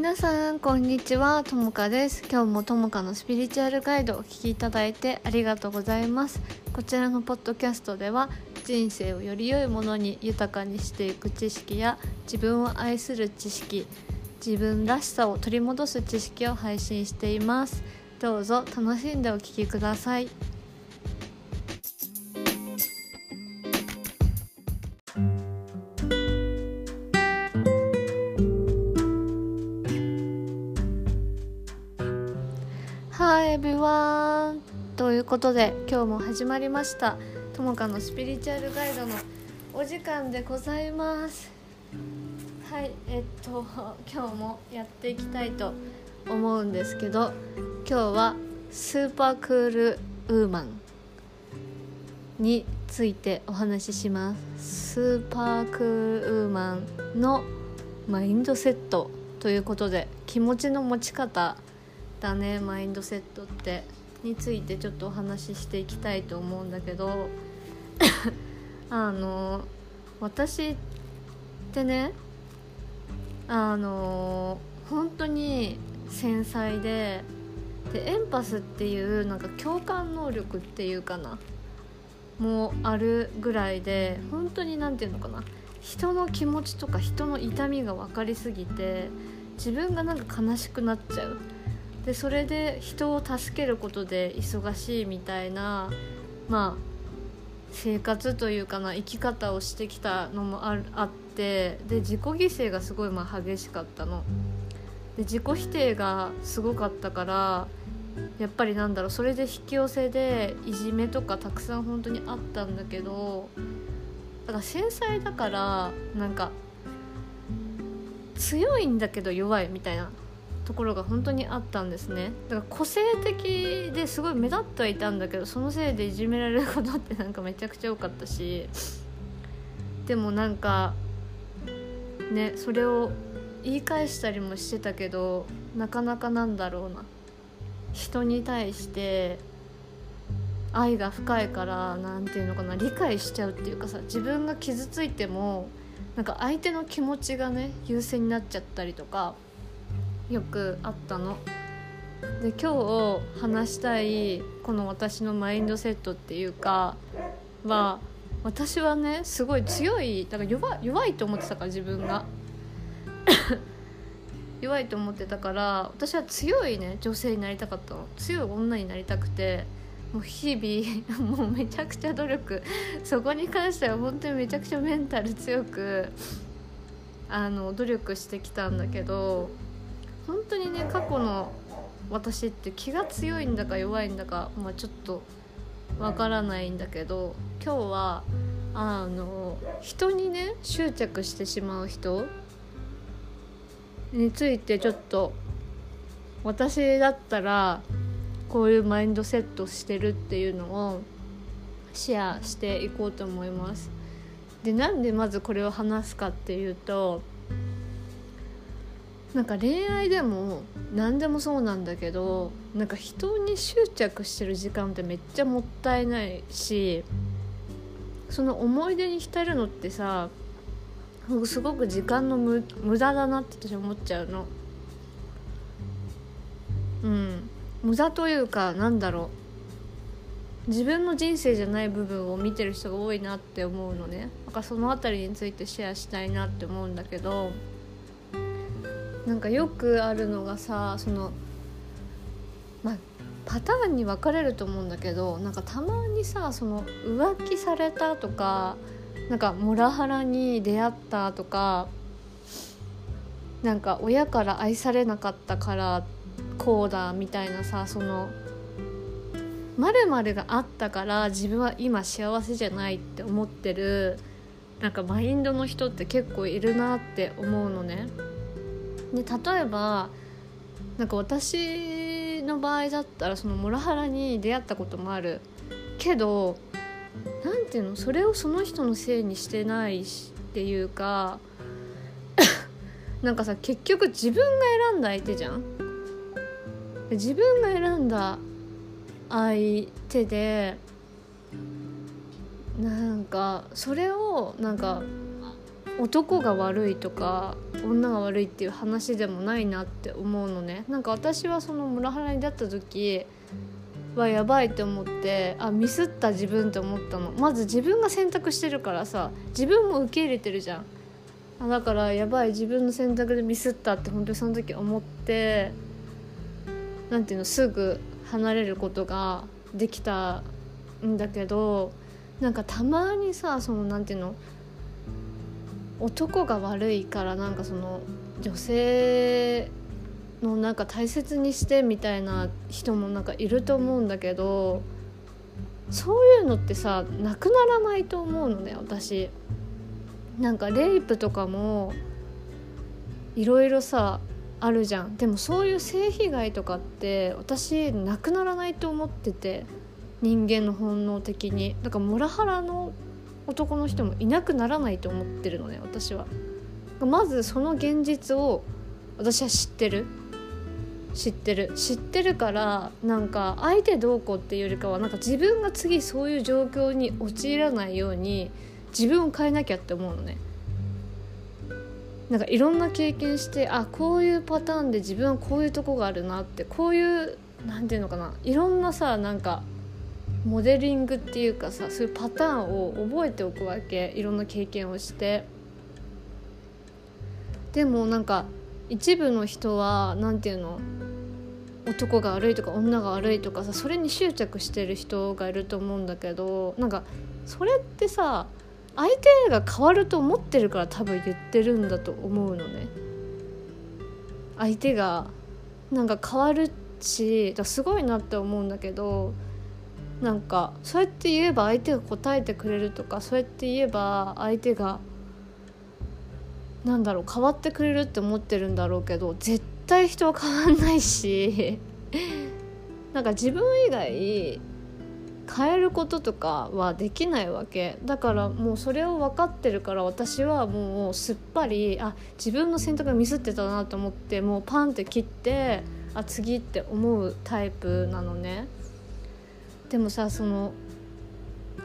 皆さんこんにちは。ともかです。今日もともかのスピリチュアルガイドをお聞きいただいてありがとうございます。こちらのポッドキャストでは人生をより良いものに豊かにしていく知識や自分を愛する知識自分らしさを取り戻す知識を配信しています。どうぞ楽しんでお聞きください。ことで今日も始まりました。ともかのスピリチュアルガイドのお時間でございます。はいえっと 今日もやっていきたいと思うんですけど今日はスーパークールウーマンについてお話しします。スーパークールウーマンのマインドセットということで気持ちの持ち方だねマインドセットって。についてちょっとお話ししていきたいと思うんだけど あの私ってねあの本当に繊細ででエンパスっていうなんか共感能力っていうかなもあるぐらいで本当に何て言うのかな人の気持ちとか人の痛みが分かりすぎて自分がなんか悲しくなっちゃう。でそれで人を助けることで忙しいみたいなまあ生活というかな生き方をしてきたのもああってで自己犠牲がすごいまあ激しかったの。で自己否定がすごかったからやっぱりなんだろうそれで引き寄せでいじめとかたくさん本当にあったんだけどだから繊細だからなんか強いんだけど弱いみたいなところが本当にあったんですね。だから個性的ですごい目立ってはいたんだけどそのせいでいじめられることってなんかめちゃくちゃ多かったしでもなんかねそれを言い返したりもしてたけどなかなかなんだろうな。人に対して愛が深いから何て言うのかな理解しちゃうっていうかさ自分が傷ついてもなんか相手の気持ちがね優先になっちゃったりとかよくあったの。で今日話したいこの私のマインドセットっていうかは私はねすごい強いだから弱弱いと思ってたから自分が。弱いと思ってたから 私は強いね女性になりたかったの。強い女になりたくてもう日々 もうめちゃくちゃ努力。そこに関しては本当にめちゃくちゃメンタル強くあの努力してきたんだけど本当にね過去の私って気が強いんだか弱いんだか、まあ、ちょっとわからないんだけど今日はあの人にね執着してしまう人についてちょっと私だったらこういうマインドセットしてるっていうのをシェアしていこうと思います。でなんでまずこれを話すかっていうとなんか恋愛でも何でもそうなんだけどなんか人に執着してる時間ってめっちゃもったいないしその思い出に浸るのってさすごく時間の無駄だなって私思っちゃうの。うん。無駄というかなんだろう。自分の人生じゃない部分を見てる人が多いなって思うのね。だかその辺りについてシェアしたいなって思うんだけど。なんかよくあるのがさそのまあパターンに分かれると思うんだけどなんかたまにさその浮気されたとかなんかモラハラに出会ったとかなんか親から愛されなかったからこうだみたいなさそのまるがあったから自分は今幸せじゃないって思ってるなんかマインドの人って結構いるなって思うのね。で例えばなんか私の場合だったらそのモラハラに出会ったこともある。けど何ていうの？それをその人のせいにしてないしっていうか なんかさ結局自分が選んだ相手じゃん。自分が選んだ相手でなんかそれをなんか男が悪いとか女が悪いっていう話でもないなって思うのね。なんか私はそのモラハラに出った時はやばいって思ってあミスった自分って思ったの。まず自分が選択してるからさ自分も受け入れてるじゃん。あだからやばい自分の選択でミスったって本当にその時思ってなんていうのすぐ離れることができたんだけどなんかたまにさそのなんていうの男が悪いからなんかその女性のなんか大切にしてみたいな人もなんかいると思うんだけどそういうのってさなくならないと思うのね私。なんかレイプとかもいろいろさあるじゃんでもそういう性被害とかって私なくならないと思ってて人間の本能的にだからモラハラの男の人もいなくならないと思ってるのね私は。まずその現実を私は知ってる。知ってる。知ってるからなんか相手どうこうっていうよりかはなんか自分が次そういう状況に陥らないように自分を変えなきゃって思うのね。なんかいろんな経験してあこういうパターンで自分はこういうとこがあるなってこういう何て言うのかな。いろんなさなんかモデリングっていうかさそういうパターンを覚えておくわけ。いろんな経験をして。でもなんか一部の人は何て言うの男が悪いとか女が悪いとかさそれに執着してる人がいると思うんだけどなんかそれってさ相手が変わると思ってるから多分言ってるんだと思うのね。相手がなんか変わるしだすごいなって思うんだけどなんかそうやって言えば相手が答えてくれるとかそうやって言えば相手がなんだろう変わってくれるって思ってるんだろうけど絶対人は変わんないし なんか自分以外変えることとかはできないわけ。だからもうそれを分かってるから私はもうすっぱりあ自分の選択がミスってたなと思ってもうパンって切ってあ次って思うタイプなのね。でもさその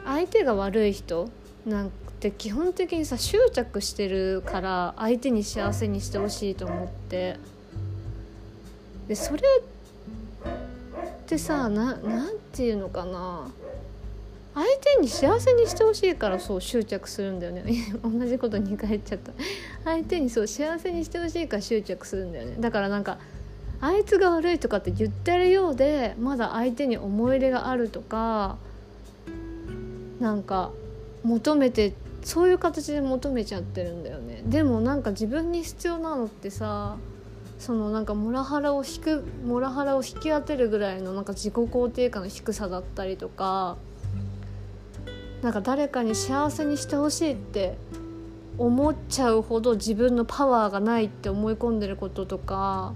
相手が悪い人なんて基本的にさ執着してるから相手に幸せにしてほしいと思って。でそれってさななんていうのかな。相手に幸せにしてほしいからそう執着するんだよね。同じこと2回言っちゃった。相手にそう幸せにしてほしいから執着するんだよね。だからなんかあいつが悪いとかって言ってるようでまだ相手に思い入れがあるとかなんか求めてそういう形で求めちゃってるんだよね。でもなんか自分に必要なのってさそのなんかモラハラを引くモラハラを引き当てるぐらいのなんか自己肯定感の低さだったりとかなんか誰かに幸せにしてほしいって思っちゃうほど自分のパワーがないって思い込んでることとか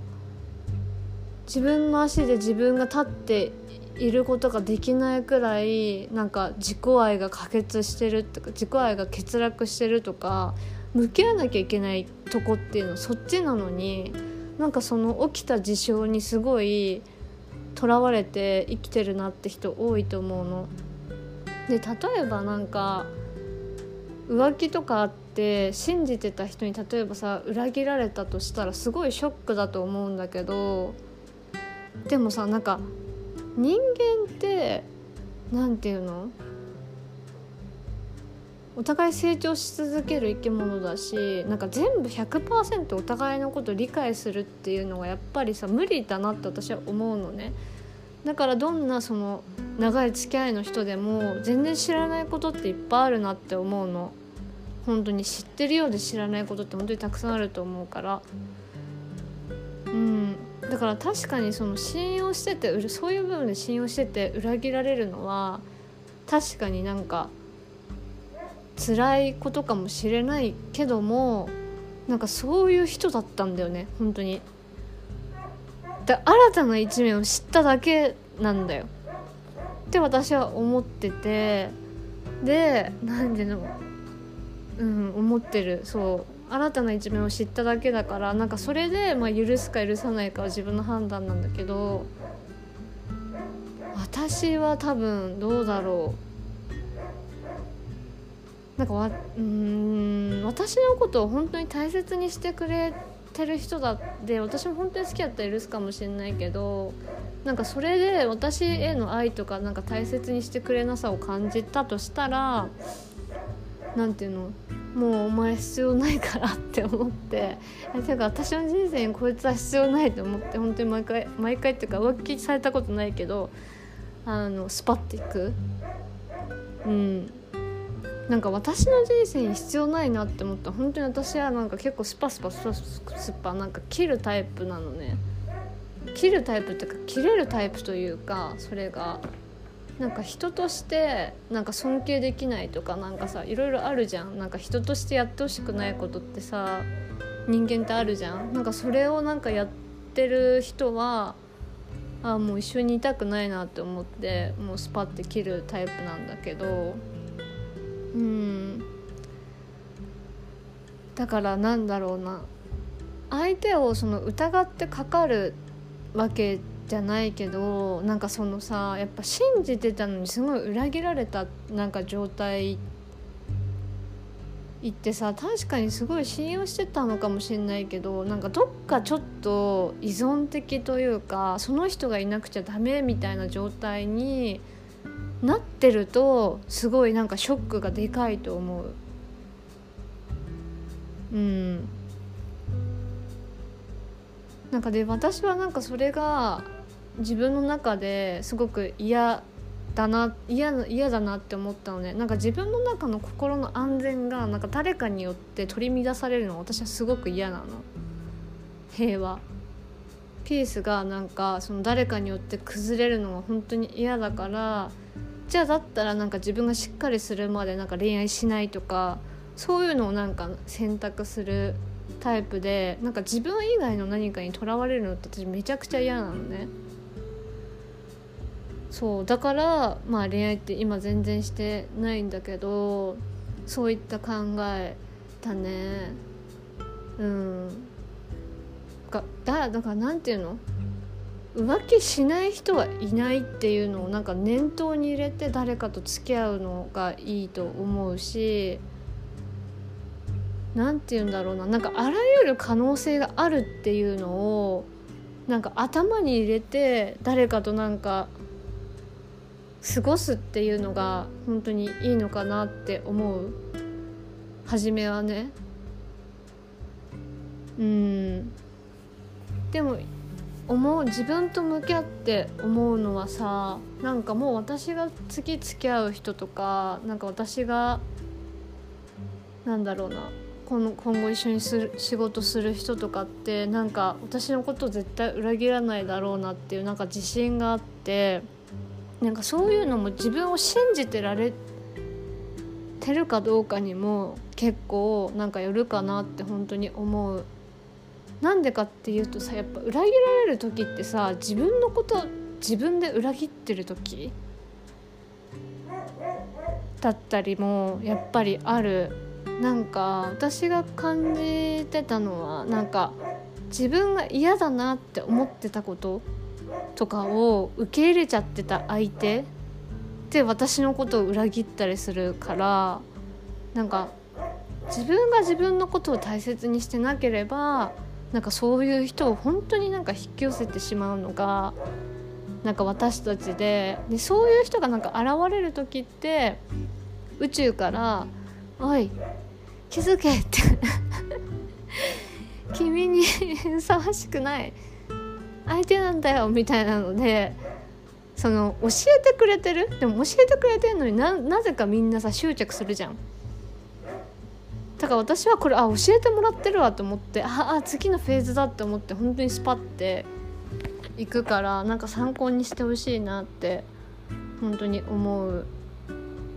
自分の足で自分が立っていることができないくらいなんか自己愛が可決してるとか自己愛が欠落してるとか向き合わなきゃいけないとこっていうのそっちなのになんかその起きた事象にすごいとらわれて生きてるなって人多いと思うの。で例えばなんか浮気とかあって信じてた人に例えばさ裏切られたとしたらすごいショックだと思うんだけどでもさなんか人間って何て言うの？お互い成長し続ける生き物だしなんか全部100%お互いのこと理解するっていうのがやっぱりさ無理だなって私は思うのね。だからどんなその長い付き合いの人でも全然知らないことっていっぱいあるなって思うの。本当に知ってるようで知らないことって本当にたくさんあると思うから。うん。だから確かにその信用しててそういう部分で信用してて裏切られるのは確かになんか辛いことかもしれないけどもなんかそういう人だったんだよね本当に。で新たな一面を知っただけなんだよ。って私は思っててで何でのうん思ってるそう。新たな一面を知っただけだからなんかそれで、まあ、許すか許さないかは自分の判断なんだけど私は多分どうだろう。なんかわうん私のことを本当に大切にしてくれてる人だって私も本当に好きだったら許すかもしれないけどなんかそれで私への愛とかなんか大切にしてくれなさを感じたとしたら何ていうの？もうお前必要ないからって思って。ていうか私の人生にこいつは必要ないと思って本当に毎回毎回っていうか浮気されたことないけどあのスパッていく。うん。なんか私の人生に必要ないなって思った。本当に私はなんか結構スパスパスパスパなんか切るタイプなのね。切るタイプっていうか切れるタイプというかそれが。なんか人としてなんか尊敬できないとかなんかさいろいろあるじゃん。なんか人としてやってほしくないことってさ人間ってあるじゃん。なんかそれをなんかやってる人はあもう一緒にいたくないなって思ってもうスパッて切るタイプなんだけど。うん。だからなんだろうな。相手をその疑ってかかるわけじゃないけどなんかそのさやっぱ信じてたのにすごい裏切られたなんか状態言ってさ確かにすごい信用してたのかもしれないけどなんかどっかちょっと依存的というかその人がいなくちゃダメみたいな状態になってるとすごいなんかショックがでかいと思う。うんなんかで私はなんかそれが自分の中ですごく嫌だな嫌嫌だなって思ったのね。なんか自分の中の心の安全がなんか誰かによって取り乱されるの私はすごく嫌なの。平和。ピースがなんかその誰かによって崩れるのが本当に嫌だからじゃあだったらなんか自分がしっかりするまでなんか恋愛しないとかそういうのをなんか選択するタイプでなんか自分以外の何かにとらわれるのって私めちゃくちゃ嫌なのね。そうだからまあ恋愛って今全然してないんだけどそういった考えだね。うん。がだだからなんていうの？浮気しない人はいないっていうのをなんか念頭に入れて誰かと付き合うのがいいと思うし何て言うんだろうな。なんかあらゆる可能性があるっていうのをなんか頭に入れて誰かとなんか過ごすっていうのが本当にいいのかなって思う。初めはね。うん。でも思う自分と向き合って思うのはさなんかもう私が次付き合う人とかなんか私がなんだろうな今後一緒にする仕事する人とかってなんか私のこと絶対裏切らないだろうなっていうなんか自信があってなんかそういうのも自分を信じてられてるかどうかにも結構なんかよるかなって本当に思う。なんでかっていうとさやっぱ裏切られる時ってさ自分のこと自分で裏切ってる時だったりもやっぱりあるなんか私が感じてたのはなんか自分が嫌だなって思ってたこととかを受け入れちゃってた相手で私のことを裏切ったりするからなんか自分が自分のことを大切にしてなければなんかそういう人を本当になんか引き寄せてしまうのがなんか私たちででそういう人がなんか現れる時って宇宙から「おい気づけ」って 君にふさわしくない。相手なんだよみたいなのでその教えてくれてる？でも教えてくれてるのにななぜかみんなさ執着するじゃん。だから私はこれあ教えてもらってるわと思ってああ次のフェーズだって思って本当にスパッていくからなんか参考にしてほしいなって本当に思う。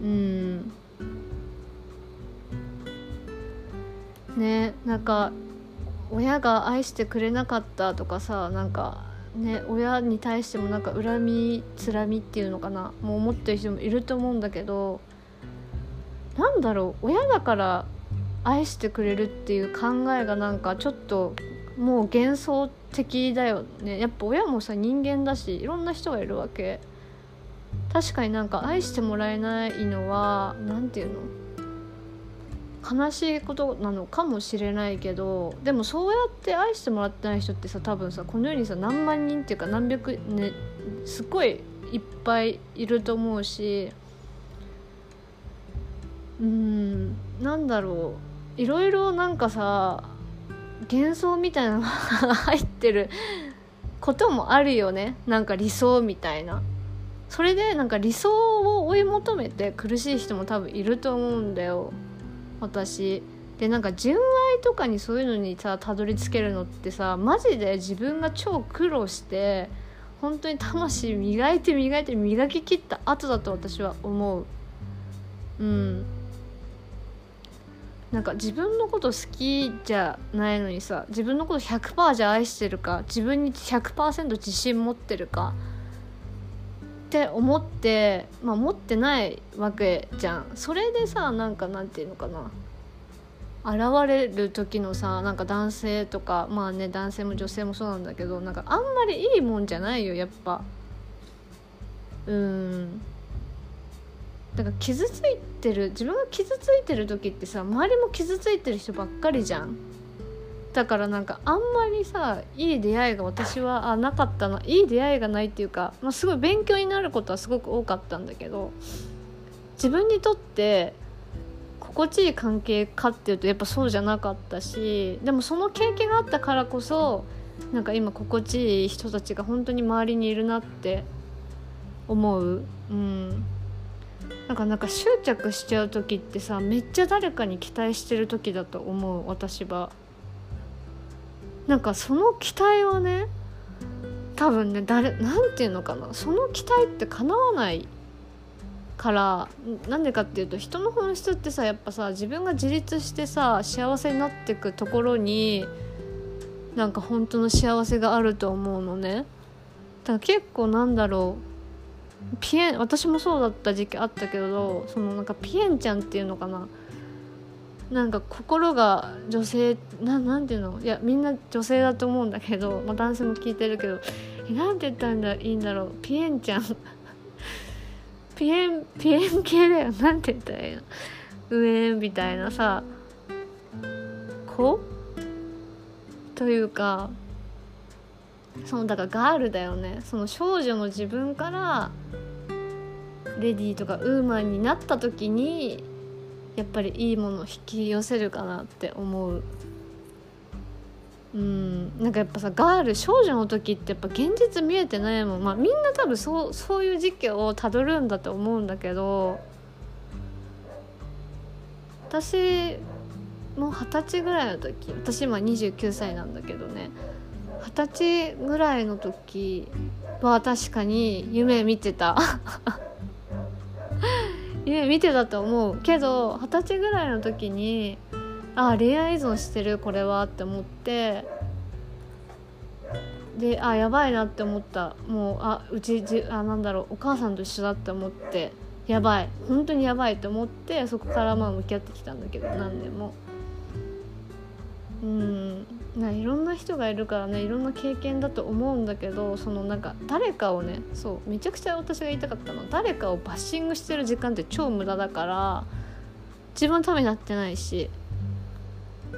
うん。ねなんか親が愛してくれなかったとかさなんかね親に対してもなんか恨みつらみっていうのかなもう思ってる人もいると思うんだけどなんだろう親だから愛してくれるっていう考えがなんかちょっともう幻想的だよね。やっぱ親もさ人間だしいろんな人がいるわけ。確かになんか愛してもらえないのは何て言うの？悲しいことなのかもしれないけどでもそうやって愛してもらってない人ってさ多分さこの世にさ何万人っていうか何百ねすっごいいっぱいいると思うしうんなんだろう。いろいろなんかさ幻想みたいなのが 入ってることもあるよね。なんか理想みたいな。それでなんか理想を追い求めて苦しい人も多分いると思うんだよ。私。でなんか純愛とかにそういうのにさたどり着けるのってさマジで自分が超苦労して本当に魂磨いて磨いて磨ききった後だと私は思う。うん。なんか自分のこと好きじゃないのにさ自分のこと100%じゃ愛してるか自分に100%自信持ってるかって思って、まあ、持ってないわけじゃん。それでさなんかなんていうのかな。現れる時のさなんか男性とかまあね男性も女性もそうなんだけどなんかあんまりいいもんじゃないよやっぱ。うん。だから傷ついてる自分が傷ついてる時ってさ周りも傷ついてる人ばっかりじゃん。だからなんかあんまりさいい出会いが私はあなかったないい出会いがないっていうか、まあ、すごい勉強になることはすごく多かったんだけど自分にとって心地いい関係かっていうとやっぱそうじゃなかったしでもその経験があったからこそなんか今心地いい人たちが本当に周りにいるなって思う。うん。なんかなんか執着しちゃう時ってさめっちゃ誰かに期待してる時だと思う私は。なんかその期待はね多分ね誰なんていうのかなその期待って叶わないからなんでかっていうと人の本質ってさやっぱさ自分が自立してさ幸せになってくところになんか本当の幸せがあると思うのね。だから結構なんだろうピエン私もそうだった時期あったけどそのなんかピエンちゃんっていうのかななんか心が女性ななんていうの？いやみんな女性だと思うんだけど、まあ、男性も聞いてるけどえなんて言ったんだいいんだろう？ピエンちゃん。ピエンピエン系だよ。なんて言ったらいいの？上みたいなさ子？というかそのだからガールだよね。その少女の自分からレディーとかウーマンになった時にやっぱりいいものを引き寄せるかなって思う。うんなんかやっぱさガール少女の時ってやっぱ現実見えてないもん。まあみんな多分そうそういう時期をたどるんだと思うんだけど私もう二十歳ぐらいの時私今29歳なんだけどね二十歳ぐらいの時は確かに夢見てた。夢見てたと思う。けど二十歳ぐらいの時にあ恋愛依存してるこれはって思ってであやばいなって思った。もうあうちじあなんだろうお母さんと一緒だって思ってやばい。本当にやばいと思ってそこからまあ向き合ってきたんだけど何年も。うん。ないろんな人がいるからねいろんな経験だと思うんだけどそのなんか誰かをねそうめちゃくちゃ私が言いたかったの誰かをバッシングしてる時間って超無駄だから自分のためになってないし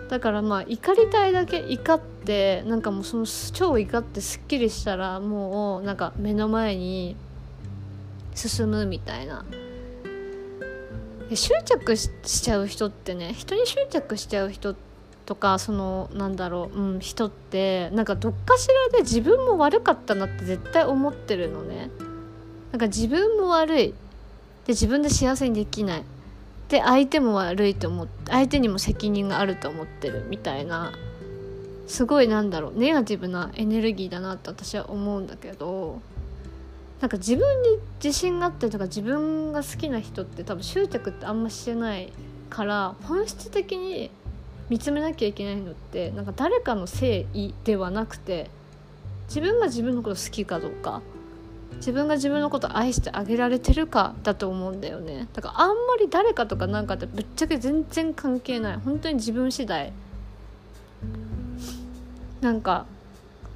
だからまあ怒りたいだけ怒ってなんかもうその超怒ってすっきりしたらもうなんか目の前に進むみたいな。執着しちゃう人ってね人に執着しちゃう人ってとかそのなんだろう、うん、人ってなんかどっかしらで自分も悪かったなって絶対思ってるのね。なんか自分も悪い。で自分で幸せにできない。で相手も悪いと思って相手にも責任があると思ってるみたいなすごいなんだろうネガティブなエネルギーだなって私は思うんだけどなんか自分に自信があったりとか自分が好きな人って多分執着ってあんましてないから本質的に見つめなきゃいけないのってなんか誰かの誠意ではなくて自分が自分のこと好きかどうか自分が自分のこと愛してあげられてるかだと思うんだよね。だからあんまり誰かとかなんかってぶっちゃけ全然関係ない。本当に自分次第。なんか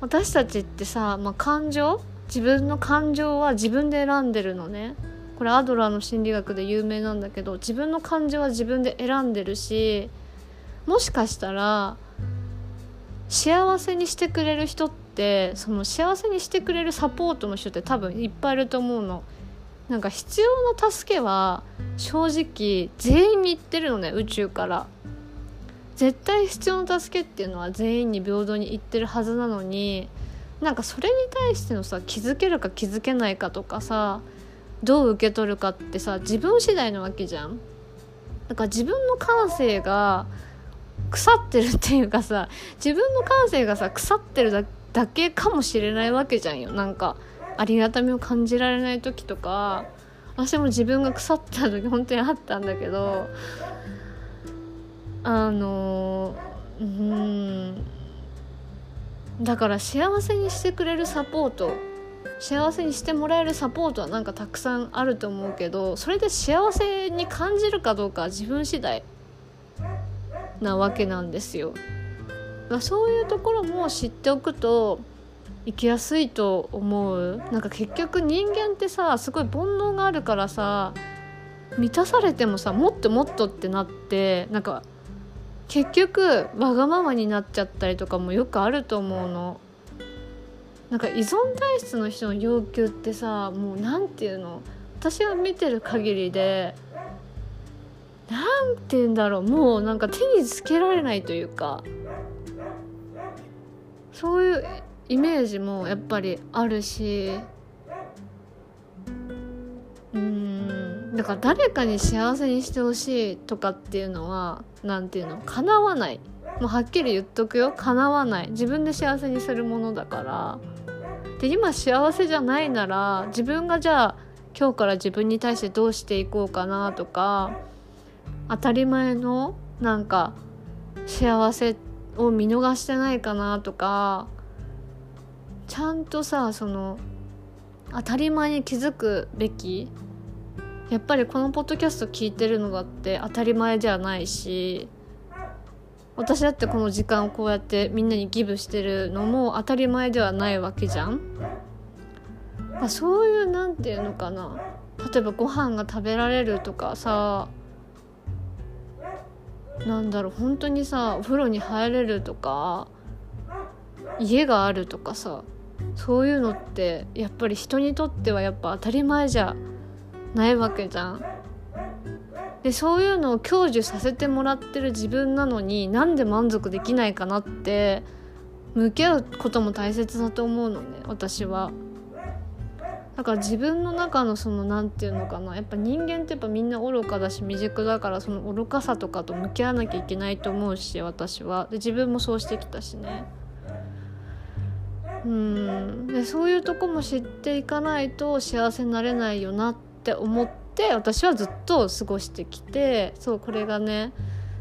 私たちってさ、まあ、感情？自分の感情は自分で選んでるのね。これアドラーの心理学で有名なんだけど自分の感情は自分で選んでるしもしかしたら幸せにしてくれる人ってその幸せにしてくれるサポートの人って多分いっぱいいると思うの。なんか必要な助けは正直全員に言ってるのね宇宙から絶対必要な助けっていうのは全員に平等に言ってるはずなのになんかそれに対してのさ気づけるか気づけないかとかさどう受け取るかってさ自分次第なわけじゃん。だか自分の感性が腐ってるっていうかさ自分の感性がさ腐ってるだけかもしれないわけじゃんよ。なんかありがたみを感じられない時とか私も自分が腐ってた時本当にあったんだけどあのうんだから幸せにしてくれるサポート幸せにしてもらえるサポートはなんかたくさんあると思うけどそれで幸せに感じるかどうかは自分次第。なわけなんですよ。まあそういうところも知っておくと生きやすいと思うなんか結局人間ってさすごい煩悩があるからさ満たされてもさもっともっとってなってなんか結局わがままになっちゃったりとかもよくあると思うの。なんか依存体質の人の要求ってさもう何て言うの？私が見てる限りで何て言うんだろう。もうなんか手につけられないというか。そういうイメージもやっぱりあるし。うん。だから誰かに幸せにしてほしいとかっていうのは何て言うの叶わない。もうはっきり言っとくよ。叶わない。自分で幸せにするものだから。で今幸せじゃないなら自分がじゃあ今日から自分に対してどうしていこうかなとか当たり前のなんか幸せを見逃してないかなとかちゃんとさその当たり前に気づくべきやっぱりこのポッドキャスト聞いてるのだって当たり前じゃないし私だってこの時間をこうやってみんなにギブしてるのも当たり前ではないわけじゃん。まあ、そういうなんていうのかな例えばご飯が食べられるとかさなんだろう本当にさお風呂に入れるとか家があるとかさそういうのってやっぱり人にとってはやっぱ当たり前じゃないわけじゃん。でそういうのを享受させてもらってる自分なのになんで満足できないかなって向き合うことも大切だと思うのね私は。だから自分の中のその何て言うのかなやっぱ人間ってやっぱみんな愚かだし未熟だからその愚かさとかと向き合わなきゃいけないと思うし私は。で自分もそうしてきたしね。うん。でそういうとこも知っていかないと幸せになれないよなって思って私はずっと過ごしてきてそうこれがね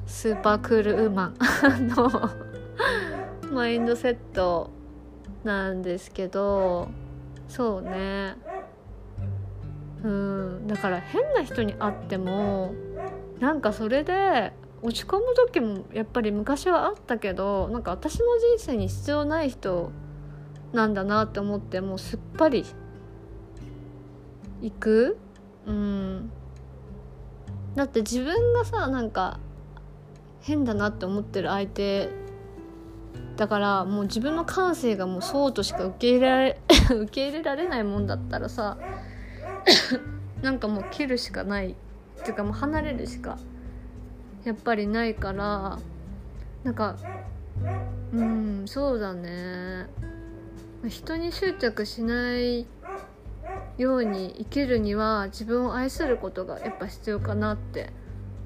スーパークールウーマンの マインドセットなんですけどそうね。うんだから変な人に会ってもなんかそれで落ち込む時もやっぱり昔はあったけどなんか私の人生に必要ない人なんだなって思ってもうすっぱり行く。うん。だって自分がさなんか変だなって思ってる相手だからもう自分の感性がもうそうとしか受け入れられ 受け入れられないもんだったらさ なんかもう切るしかないっていうかもう離れるしかやっぱりないからなんかうんそうだね。人に執着しないように生きるには自分を愛することがやっぱ必要かなって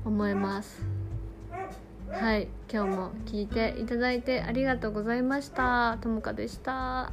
思います。はい今日も聞いていただいてありがとうございました。ともかでした。